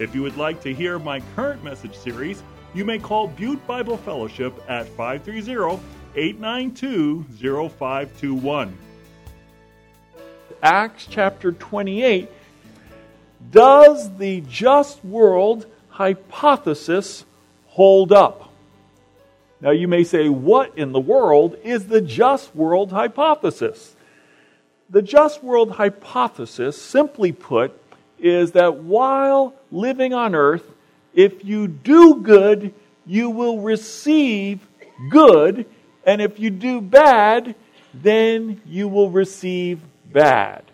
If you would like to hear my current message series, you may call Butte Bible Fellowship at 530 892 0521. Acts chapter 28 Does the just world hypothesis hold up? Now you may say, what in the world is the just world hypothesis? The just world hypothesis, simply put, is that while living on earth, if you do good, you will receive good, and if you do bad, then you will receive bad.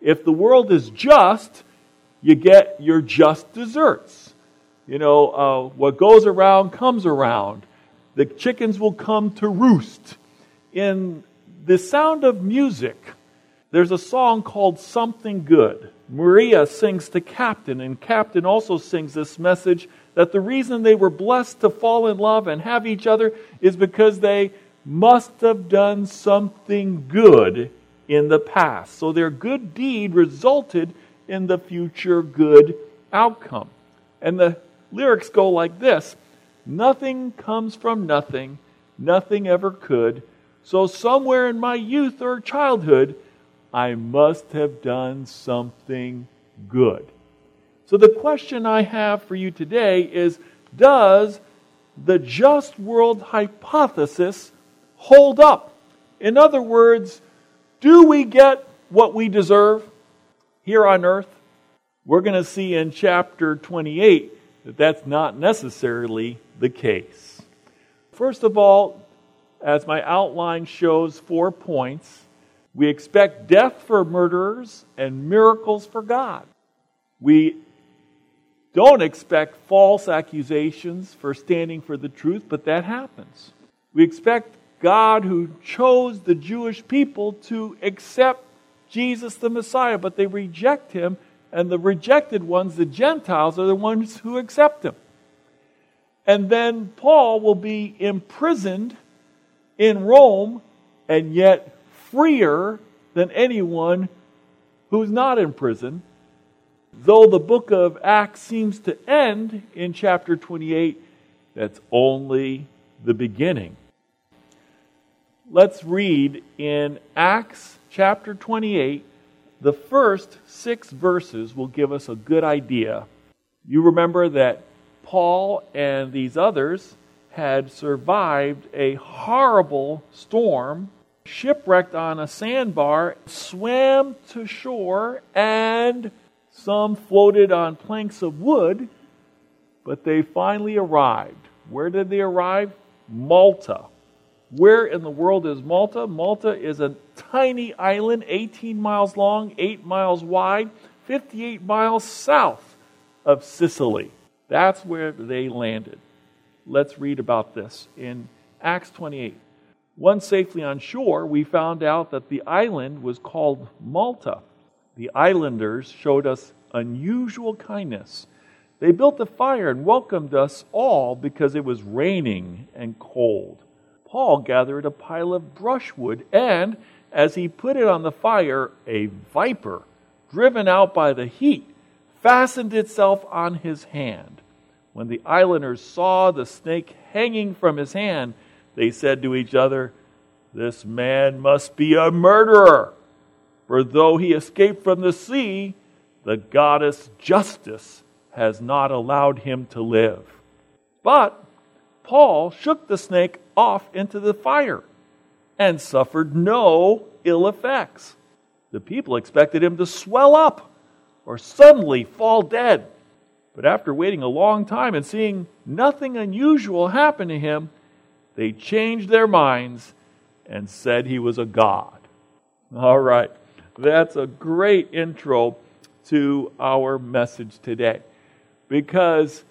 If the world is just, you get your just desserts. You know, uh, what goes around comes around. The chickens will come to roost. In the sound of music, there's a song called Something Good. Maria sings to Captain, and Captain also sings this message that the reason they were blessed to fall in love and have each other is because they must have done something good in the past. So their good deed resulted in the future good outcome. And the lyrics go like this Nothing comes from nothing, nothing ever could. So somewhere in my youth or childhood, I must have done something good. So the question I have for you today is Does the just world hypothesis hold up. In other words, do we get what we deserve here on earth? We're going to see in chapter 28 that that's not necessarily the case. First of all, as my outline shows, four points. We expect death for murderers and miracles for God. We don't expect false accusations for standing for the truth, but that happens. We expect God who chose the Jewish people to accept Jesus the Messiah, but they reject him, and the rejected ones, the Gentiles, are the ones who accept him. And then Paul will be imprisoned in Rome and yet freer than anyone who's not in prison. Though the book of Acts seems to end in chapter 28, that's only the beginning. Let's read in Acts chapter 28. The first six verses will give us a good idea. You remember that Paul and these others had survived a horrible storm, shipwrecked on a sandbar, swam to shore, and some floated on planks of wood, but they finally arrived. Where did they arrive? Malta. Where in the world is Malta? Malta is a tiny island, 18 miles long, 8 miles wide, 58 miles south of Sicily. That's where they landed. Let's read about this in Acts 28. Once safely on shore, we found out that the island was called Malta. The islanders showed us unusual kindness. They built a fire and welcomed us all because it was raining and cold. Paul gathered a pile of brushwood, and as he put it on the fire, a viper, driven out by the heat, fastened itself on his hand. When the islanders saw the snake hanging from his hand, they said to each other, This man must be a murderer, for though he escaped from the sea, the goddess Justice has not allowed him to live. But Paul shook the snake off into the fire and suffered no ill effects. The people expected him to swell up or suddenly fall dead. But after waiting a long time and seeing nothing unusual happen to him, they changed their minds and said he was a god. All right, that's a great intro to our message today because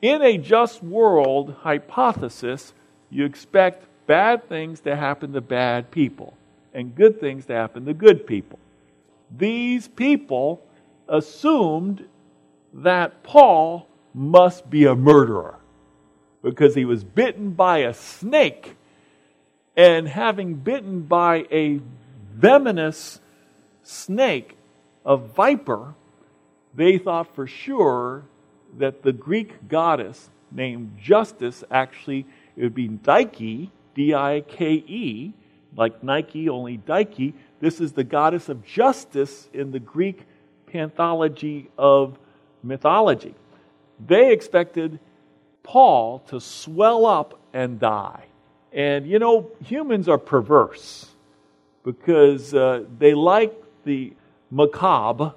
in a just world hypothesis, you expect bad things to happen to bad people and good things to happen to good people. These people assumed that Paul must be a murderer because he was bitten by a snake. And having bitten by a venomous snake, a viper, they thought for sure that the Greek goddess named Justice actually it would be Dike, D I K E, like Nike, only Dike. This is the goddess of justice in the Greek panthology of mythology. They expected Paul to swell up and die. And you know, humans are perverse because uh, they like the macabre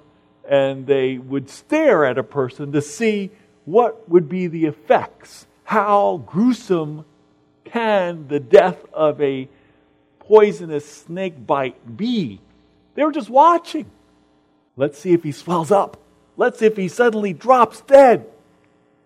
and they would stare at a person to see what would be the effects. How gruesome can the death of a poisonous snake bite be? They were just watching. Let's see if he swells up. Let's see if he suddenly drops dead.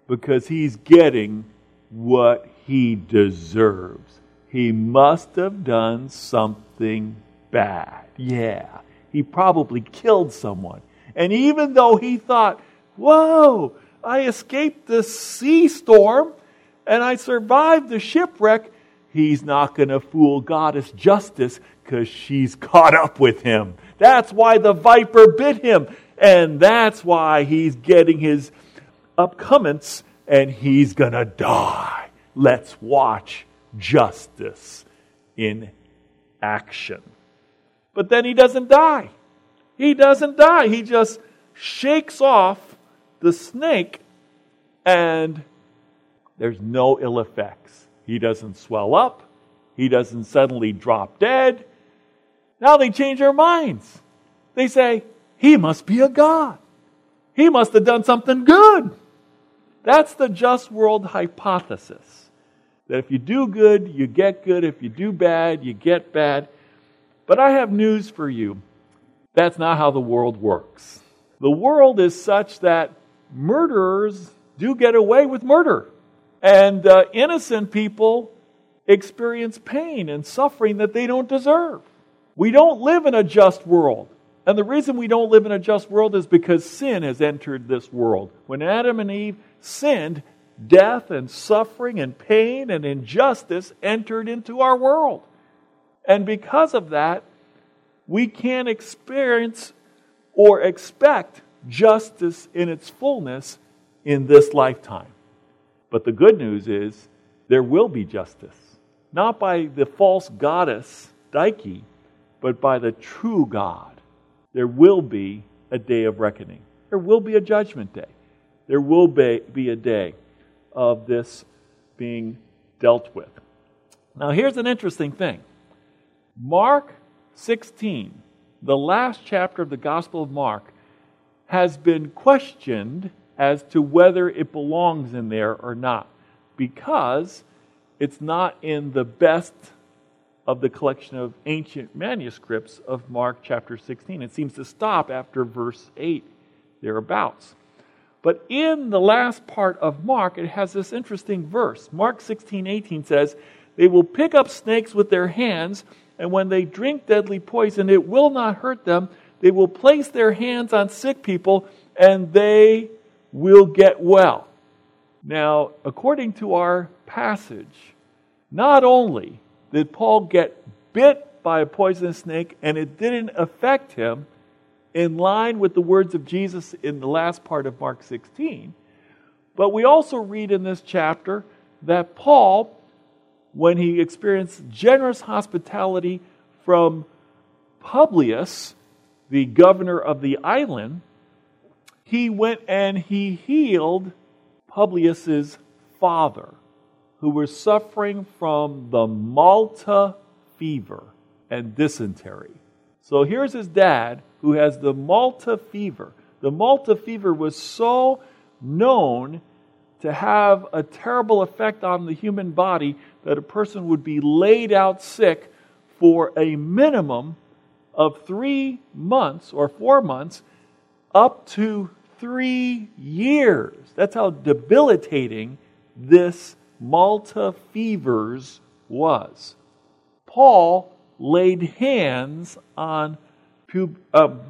Because he's getting what he deserves. He must have done something bad. Yeah, he probably killed someone. And even though he thought, whoa, I escaped the sea storm and I survived the shipwreck, he's not going to fool Goddess Justice because she's caught up with him. That's why the viper bit him. And that's why he's getting his upcomings and he's going to die. Let's watch justice in action. But then he doesn't die. He doesn't die. He just shakes off the snake and there's no ill effects. He doesn't swell up. He doesn't suddenly drop dead. Now they change their minds. They say, he must be a God. He must have done something good. That's the just world hypothesis. That if you do good, you get good. If you do bad, you get bad. But I have news for you. That's not how the world works. The world is such that murderers do get away with murder. And uh, innocent people experience pain and suffering that they don't deserve. We don't live in a just world. And the reason we don't live in a just world is because sin has entered this world. When Adam and Eve sinned, death and suffering and pain and injustice entered into our world. And because of that, we can't experience or expect justice in its fullness in this lifetime. But the good news is there will be justice, not by the false goddess Dike, but by the true God. There will be a day of reckoning. There will be a judgment day. There will be be a day of this being dealt with. Now, here's an interesting thing Mark 16, the last chapter of the Gospel of Mark, has been questioned as to whether it belongs in there or not because it's not in the best of the collection of ancient manuscripts of Mark chapter 16. It seems to stop after verse 8, thereabouts. But in the last part of Mark, it has this interesting verse. Mark 16, 18 says, They will pick up snakes with their hands, and when they drink deadly poison, it will not hurt them. They will place their hands on sick people, and they will get well. Now, according to our passage, not only did Paul get bit by a poisonous snake and it didn't affect him, in line with the words of Jesus in the last part of Mark 16, but we also read in this chapter that Paul, when he experienced generous hospitality from Publius, the governor of the island, he went and he healed Publius's father, who were suffering from the Malta fever and dysentery. So here's his dad who has the Malta fever. The Malta fever was so known to have a terrible effect on the human body that a person would be laid out sick for a minimum of three months or four months up to three years. That's how debilitating this Malta fevers was. Paul laid hands on um,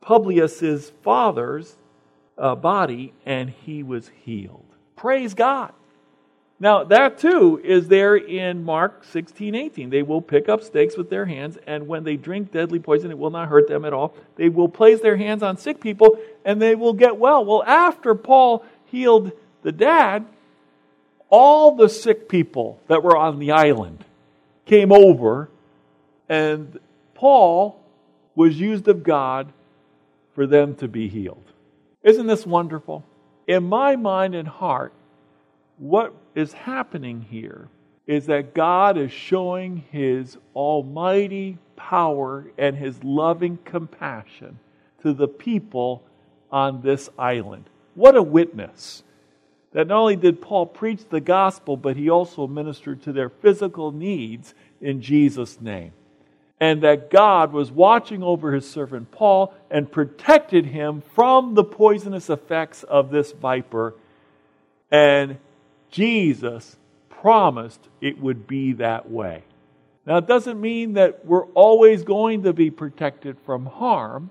Publius's father's uh, body and he was healed. Praise God. Now, that too is there in Mark 16, 18. They will pick up stakes with their hands, and when they drink deadly poison, it will not hurt them at all. They will place their hands on sick people, and they will get well. Well, after Paul healed the dad, all the sick people that were on the island came over, and Paul was used of God for them to be healed. Isn't this wonderful? In my mind and heart, what is happening here is that God is showing his almighty power and his loving compassion to the people on this island. What a witness! That not only did Paul preach the gospel, but he also ministered to their physical needs in Jesus' name. And that God was watching over his servant Paul and protected him from the poisonous effects of this viper. And Jesus promised it would be that way. Now, it doesn't mean that we're always going to be protected from harm.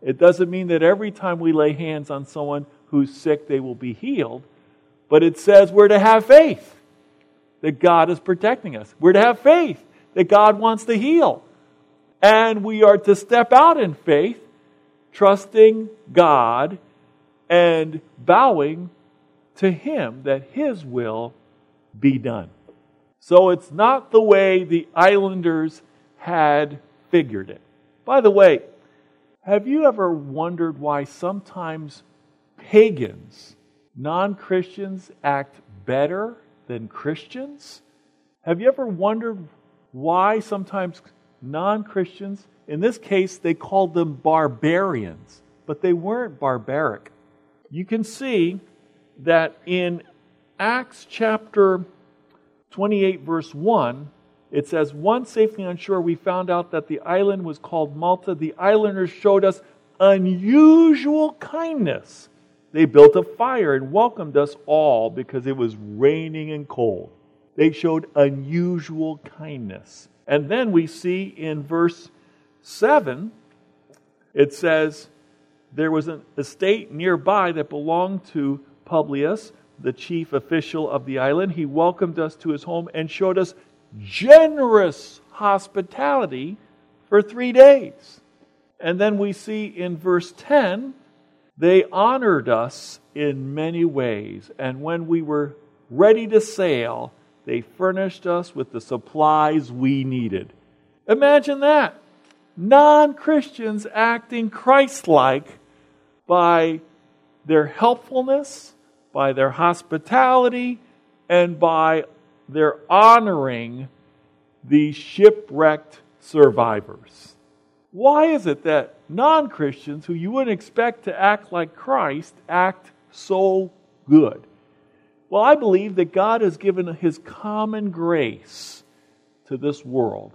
It doesn't mean that every time we lay hands on someone who's sick, they will be healed. But it says we're to have faith that God is protecting us. We're to have faith that God wants to heal. And we are to step out in faith, trusting God and bowing to him that his will be done. So it's not the way the islanders had figured it. By the way, have you ever wondered why sometimes pagans, non Christians, act better than Christians? Have you ever wondered why sometimes non Christians, in this case, they called them barbarians, but they weren't barbaric? You can see that in Acts chapter 28, verse 1, it says, Once safely on shore, we found out that the island was called Malta. The islanders showed us unusual kindness. They built a fire and welcomed us all because it was raining and cold. They showed unusual kindness. And then we see in verse 7, it says, There was an estate nearby that belonged to Publius, the chief official of the island. He welcomed us to his home and showed us generous hospitality for three days. And then we see in verse 10, they honored us in many ways. And when we were ready to sail, they furnished us with the supplies we needed. Imagine that. Non Christians acting Christ like by their helpfulness, by their hospitality and by their honoring the shipwrecked survivors. Why is it that non Christians, who you wouldn't expect to act like Christ, act so good? Well, I believe that God has given His common grace to this world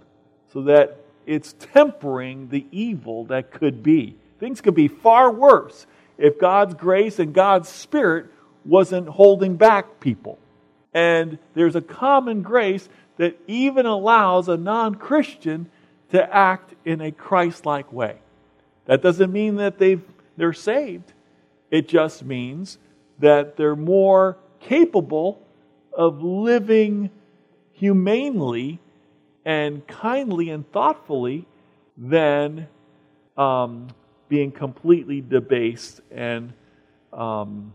so that it's tempering the evil that could be. Things could be far worse if God's grace and God's Spirit wasn't holding back people. And there's a common grace that even allows a non Christian to act in a Christ like way. That doesn't mean that they've, they're saved, it just means that they're more capable of living humanely and kindly and thoughtfully than um, being completely debased and um,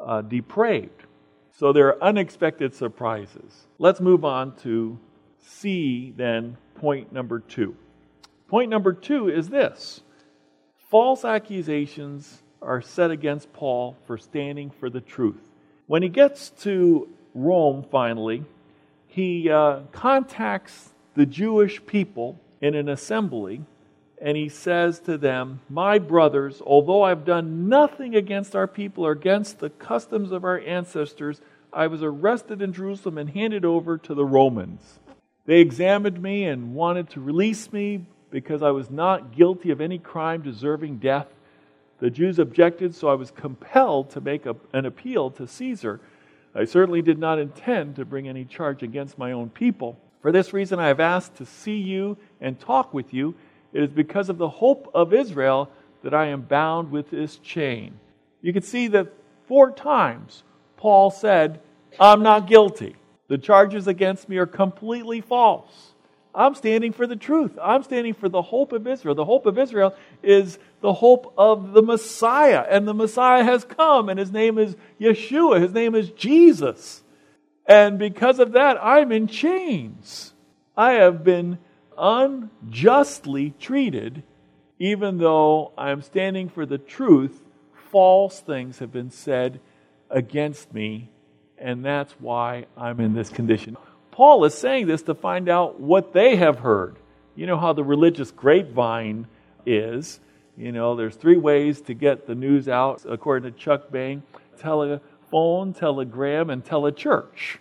uh, depraved. So there are unexpected surprises. Let's move on to see then point number two. Point number two is this false accusations are set against Paul for standing for the truth. When he gets to Rome finally, he uh, contacts the Jewish people in an assembly and he says to them, My brothers, although I've done nothing against our people or against the customs of our ancestors, I was arrested in Jerusalem and handed over to the Romans. They examined me and wanted to release me because I was not guilty of any crime deserving death. The Jews objected, so I was compelled to make a, an appeal to Caesar. I certainly did not intend to bring any charge against my own people. For this reason, I have asked to see you and talk with you. It is because of the hope of Israel that I am bound with this chain. You can see that four times Paul said, I'm not guilty. The charges against me are completely false. I'm standing for the truth. I'm standing for the hope of Israel. The hope of Israel is the hope of the Messiah. And the Messiah has come, and his name is Yeshua. His name is Jesus. And because of that, I'm in chains. I have been unjustly treated, even though I'm standing for the truth. False things have been said against me, and that's why I'm in this condition. Paul is saying this to find out what they have heard. You know how the religious grapevine is. You know, there's three ways to get the news out, according to Chuck Bang telephone, telegram, and telechurch.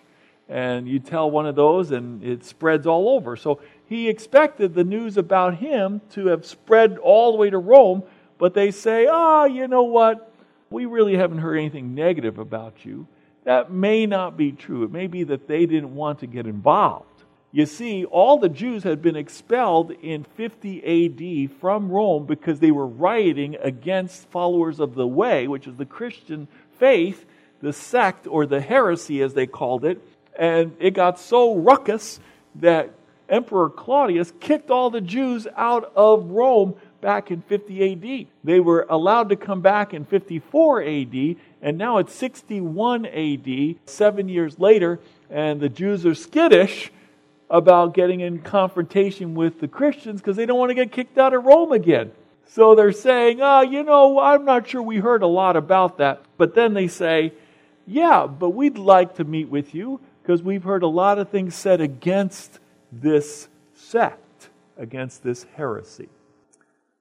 And you tell one of those, and it spreads all over. So he expected the news about him to have spread all the way to Rome, but they say, ah, oh, you know what? We really haven't heard anything negative about you. That may not be true. It may be that they didn't want to get involved. You see, all the Jews had been expelled in 50 AD from Rome because they were rioting against followers of the Way, which is the Christian faith, the sect or the heresy as they called it. And it got so ruckus that Emperor Claudius kicked all the Jews out of Rome back in 50 AD. They were allowed to come back in 54 AD, and now it's 61 AD, seven years later, and the Jews are skittish about getting in confrontation with the Christians because they don't want to get kicked out of Rome again. So they're saying, oh, you know, I'm not sure we heard a lot about that. But then they say, yeah, but we'd like to meet with you because we've heard a lot of things said against this sect, against this heresy.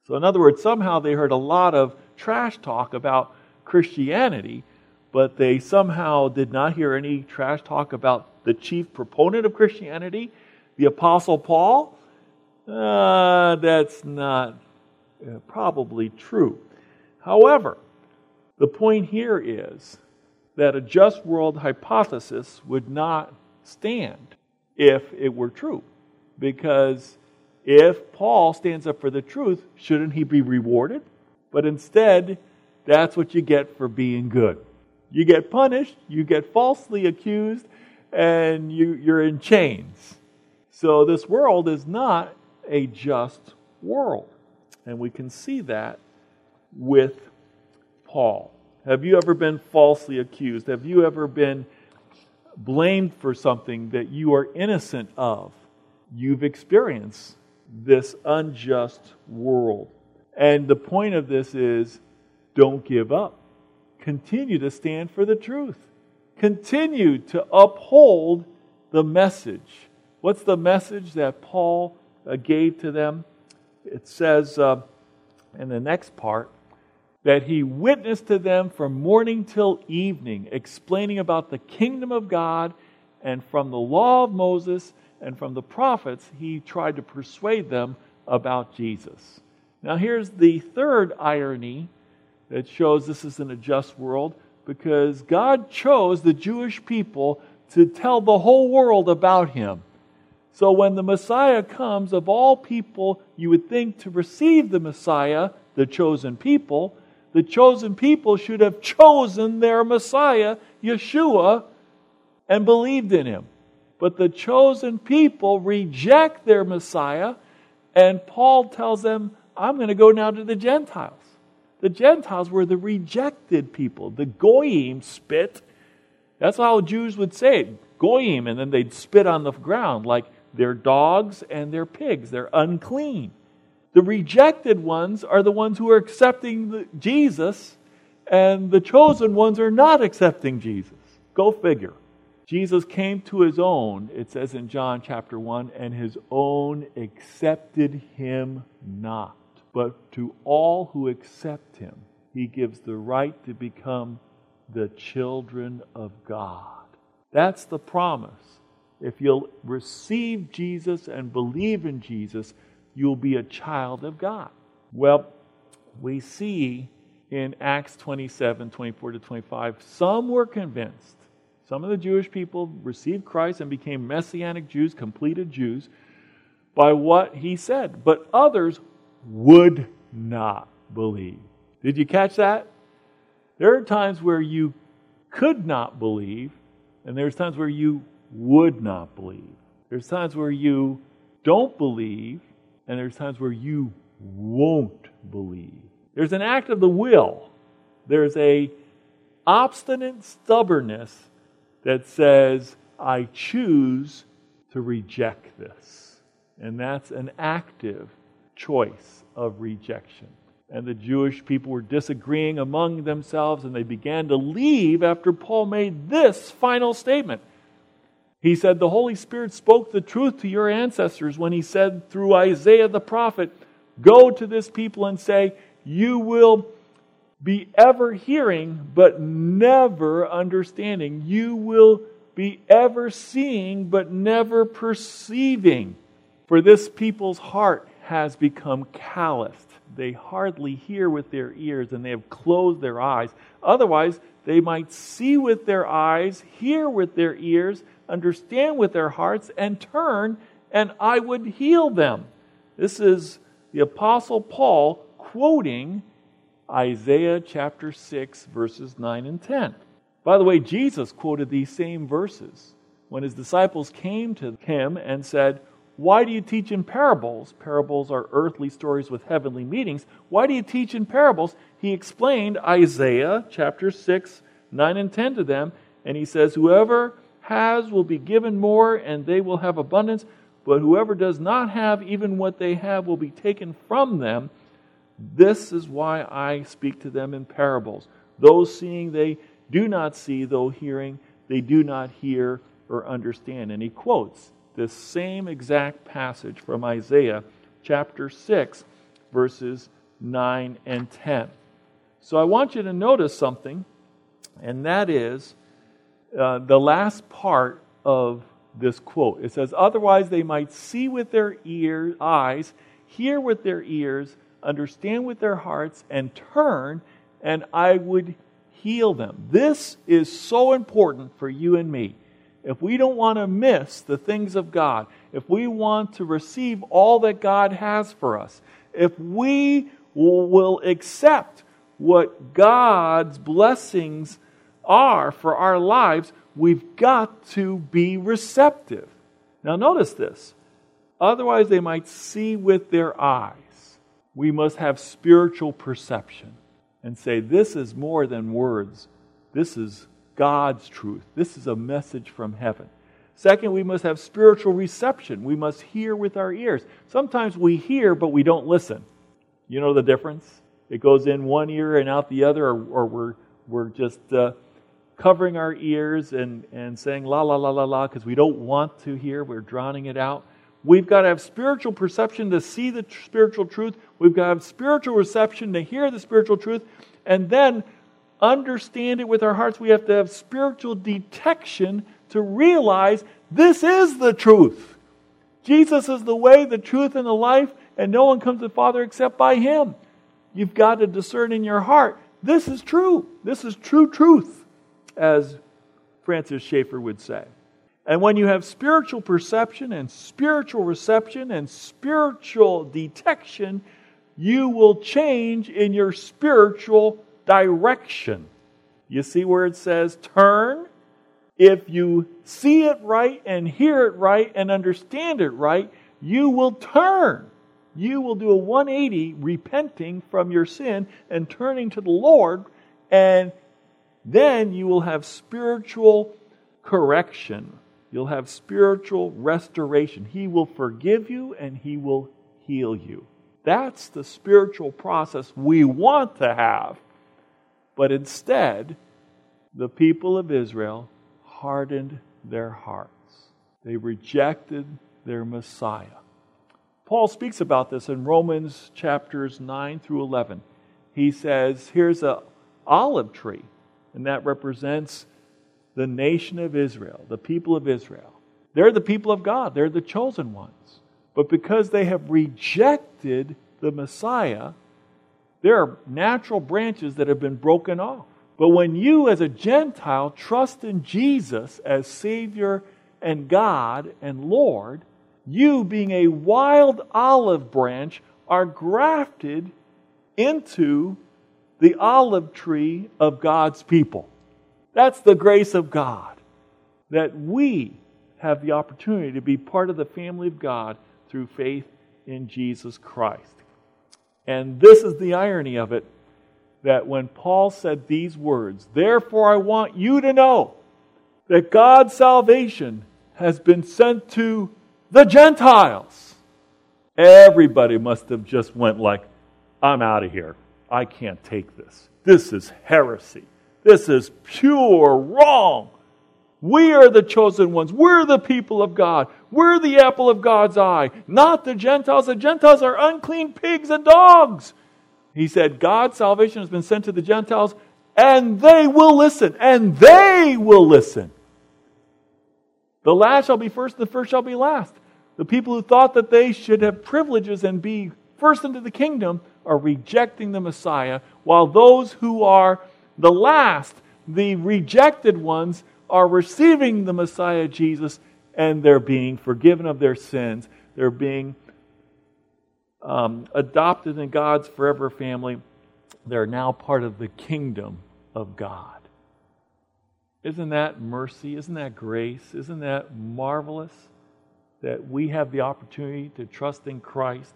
So, in other words, somehow they heard a lot of trash talk about Christianity, but they somehow did not hear any trash talk about the chief proponent of Christianity, the Apostle Paul. Uh, that's not uh, probably true. However, the point here is that a just world hypothesis would not stand if it were true. Because if Paul stands up for the truth, shouldn't he be rewarded? But instead, that's what you get for being good. You get punished, you get falsely accused, and you, you're in chains. So this world is not a just world. And we can see that with Paul. Have you ever been falsely accused? Have you ever been blamed for something that you are innocent of? You've experienced this unjust world. And the point of this is don't give up. Continue to stand for the truth. Continue to uphold the message. What's the message that Paul uh, gave to them? It says uh, in the next part that he witnessed to them from morning till evening, explaining about the kingdom of God and from the law of Moses and from the prophets, he tried to persuade them about Jesus. Now, here's the third irony that shows this isn't a just world because God chose the Jewish people to tell the whole world about him. So, when the Messiah comes, of all people you would think to receive the Messiah, the chosen people, the chosen people should have chosen their Messiah, Yeshua, and believed in him. But the chosen people reject their Messiah, and Paul tells them, I'm going to go now to the Gentiles. The Gentiles were the rejected people. The Goyim spit. That's how Jews would say it. Goyim, and then they'd spit on the ground like they're dogs and they're pigs. They're unclean. The rejected ones are the ones who are accepting Jesus, and the chosen ones are not accepting Jesus. Go figure. Jesus came to his own, it says in John chapter 1, and his own accepted him not. But to all who accept him, he gives the right to become the children of God. That's the promise. If you'll receive Jesus and believe in Jesus, you'll be a child of God. Well, we see in Acts 27 24 to 25. Some were convinced. Some of the Jewish people received Christ and became Messianic Jews, completed Jews, by what he said. But others would not believe. Did you catch that? There are times where you could not believe, and there's times where you would not believe. There's times where you don't believe, and there's times where you won't believe. There's an act of the will. There's a obstinate stubbornness that says, I choose to reject this. And that's an active choice of rejection. And the Jewish people were disagreeing among themselves, and they began to leave after Paul made this final statement. He said, The Holy Spirit spoke the truth to your ancestors when he said through Isaiah the prophet, Go to this people and say, You will be ever hearing, but never understanding. You will be ever seeing, but never perceiving. For this people's heart has become calloused. They hardly hear with their ears, and they have closed their eyes. Otherwise, they might see with their eyes, hear with their ears, understand with their hearts, and turn, and I would heal them. This is the Apostle Paul quoting Isaiah chapter 6, verses 9 and 10. By the way, Jesus quoted these same verses when his disciples came to him and said, Why do you teach in parables? Parables are earthly stories with heavenly meanings. Why do you teach in parables? He explained Isaiah chapter 6, 9 and 10 to them, and he says, Whoever has will be given more, and they will have abundance. But whoever does not have, even what they have, will be taken from them. This is why I speak to them in parables. Those seeing, they do not see, though hearing, they do not hear or understand. And he quotes this same exact passage from Isaiah chapter 6, verses 9 and 10. So I want you to notice something, and that is uh, the last part of this quote. It says, Otherwise, they might see with their ear, eyes, hear with their ears, understand with their hearts, and turn, and I would heal them. This is so important for you and me. If we don't want to miss the things of God, if we want to receive all that God has for us, if we will accept what God's blessings are for our lives, we've got to be receptive. Now, notice this. Otherwise, they might see with their eyes. We must have spiritual perception and say, This is more than words. This is God's truth. This is a message from heaven. Second, we must have spiritual reception. We must hear with our ears. Sometimes we hear, but we don't listen. You know the difference? It goes in one ear and out the other, or, or we're, we're just. Uh, covering our ears and, and saying la la la la la because we don't want to hear, we're drowning it out. We've got to have spiritual perception to see the spiritual truth. We've got to have spiritual reception to hear the spiritual truth. And then understand it with our hearts. We have to have spiritual detection to realize this is the truth. Jesus is the way, the truth, and the life, and no one comes to the Father except by Him. You've got to discern in your heart this is true. This is true truth as Francis Schaeffer would say. And when you have spiritual perception and spiritual reception and spiritual detection, you will change in your spiritual direction. You see where it says turn? If you see it right and hear it right and understand it right, you will turn. You will do a 180, repenting from your sin and turning to the Lord, and then you will have spiritual correction. You'll have spiritual restoration. He will forgive you and He will heal you. That's the spiritual process we want to have. But instead, the people of Israel hardened their hearts. They rejected their Messiah. Paul speaks about this in Romans chapters 9 through 11. He says, Here's an olive tree and that represents the nation of Israel, the people of Israel. They're the people of God, they're the chosen ones. But because they have rejected the Messiah, There are natural branches that have been broken off. But when you, as a Gentile, trust in Jesus as Savior and God and Lord, you, being a wild olive branch, are grafted into the olive tree of God's people. That's the grace of God. That we have the opportunity to be part of the family of God through faith in Jesus Christ. And this is the irony of it that when Paul said these words, Therefore I want you to know that God's salvation has been sent to the Gentiles. Everybody must have just went like, I'm out of here. I can't take this. This is heresy. This is pure wrong. We are the chosen ones. We're the people of God. We're the apple of God's eye, not the Gentiles. The Gentiles are unclean pigs and dogs. He said, God's salvation has been sent to the Gentiles, and they will listen, and they will listen. The last shall be first, and the first shall be last. The people who thought that they should have privileges and be first into the kingdom are rejecting the Messiah, while those who are the last, the rejected ones, are receiving the Messiah Jesus and they're being forgiven of their sins. They're being um, adopted in God's forever family. They're now part of the kingdom of God. Isn't that mercy? Isn't that grace? Isn't that marvelous that we have the opportunity to trust in Christ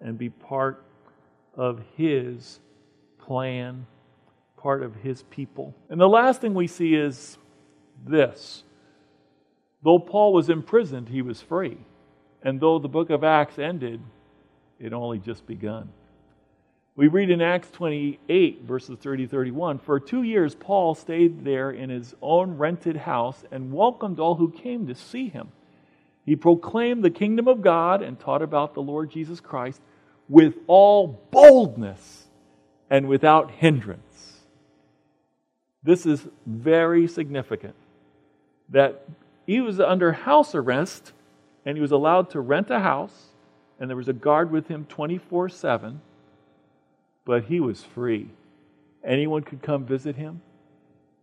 and be part of His plan, part of His people? And the last thing we see is this though Paul was imprisoned, he was free. And though the book of Acts ended, it only just begun. We read in Acts 28, verses 30 31 For two years, Paul stayed there in his own rented house and welcomed all who came to see him. He proclaimed the kingdom of God and taught about the Lord Jesus Christ with all boldness and without hindrance. This is very significant that he was under house arrest and he was allowed to rent a house, and there was a guard with him 24 7, but he was free. Anyone could come visit him,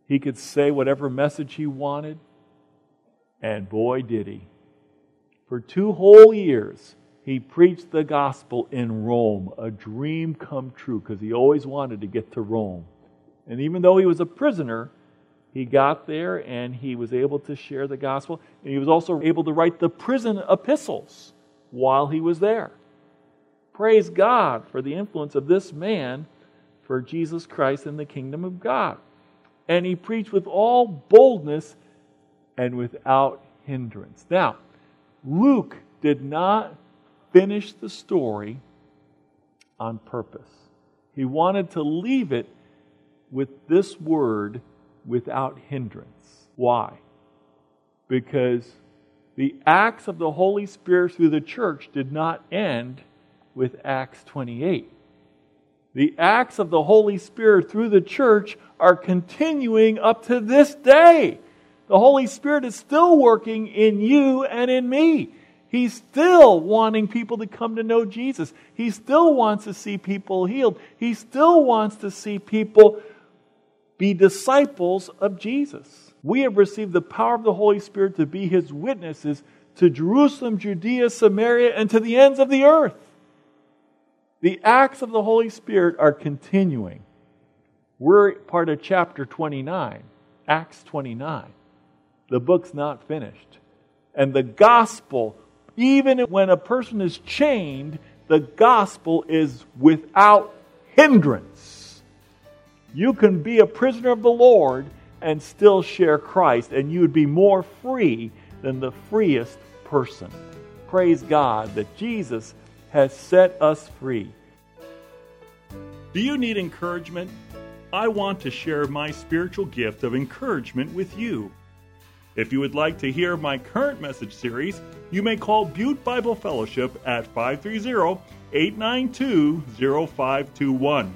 he could say whatever message he wanted, and boy, did he. For two whole years, he preached the gospel in Rome, a dream come true, because he always wanted to get to Rome. And even though he was a prisoner, he got there and he was able to share the gospel. And he was also able to write the prison epistles while he was there. Praise God for the influence of this man for Jesus Christ and the kingdom of God. And he preached with all boldness and without hindrance. Now, Luke did not finish the story on purpose. He wanted to leave it with this word without hindrance. Why? Because the acts of the Holy Spirit through the church did not end with Acts 28. The acts of the Holy Spirit through the church are continuing up to this day. The Holy Spirit is still working in you and in me. He's still wanting people to come to know Jesus. He still wants to see people healed. He still wants to see people be disciples of Jesus. We have received the power of the Holy Spirit to be his witnesses to Jerusalem, Judea, Samaria, and to the ends of the earth. The acts of the Holy Spirit are continuing. We're part of chapter 29, Acts 29. The book's not finished. And the gospel, even when a person is chained, the gospel is without hindrance. You can be a prisoner of the Lord and still share Christ, and you would be more free than the freest person. Praise God that Jesus has set us free. Do you need encouragement? I want to share my spiritual gift of encouragement with you. If you would like to hear my current message series, you may call Butte Bible Fellowship at 530 892 0521.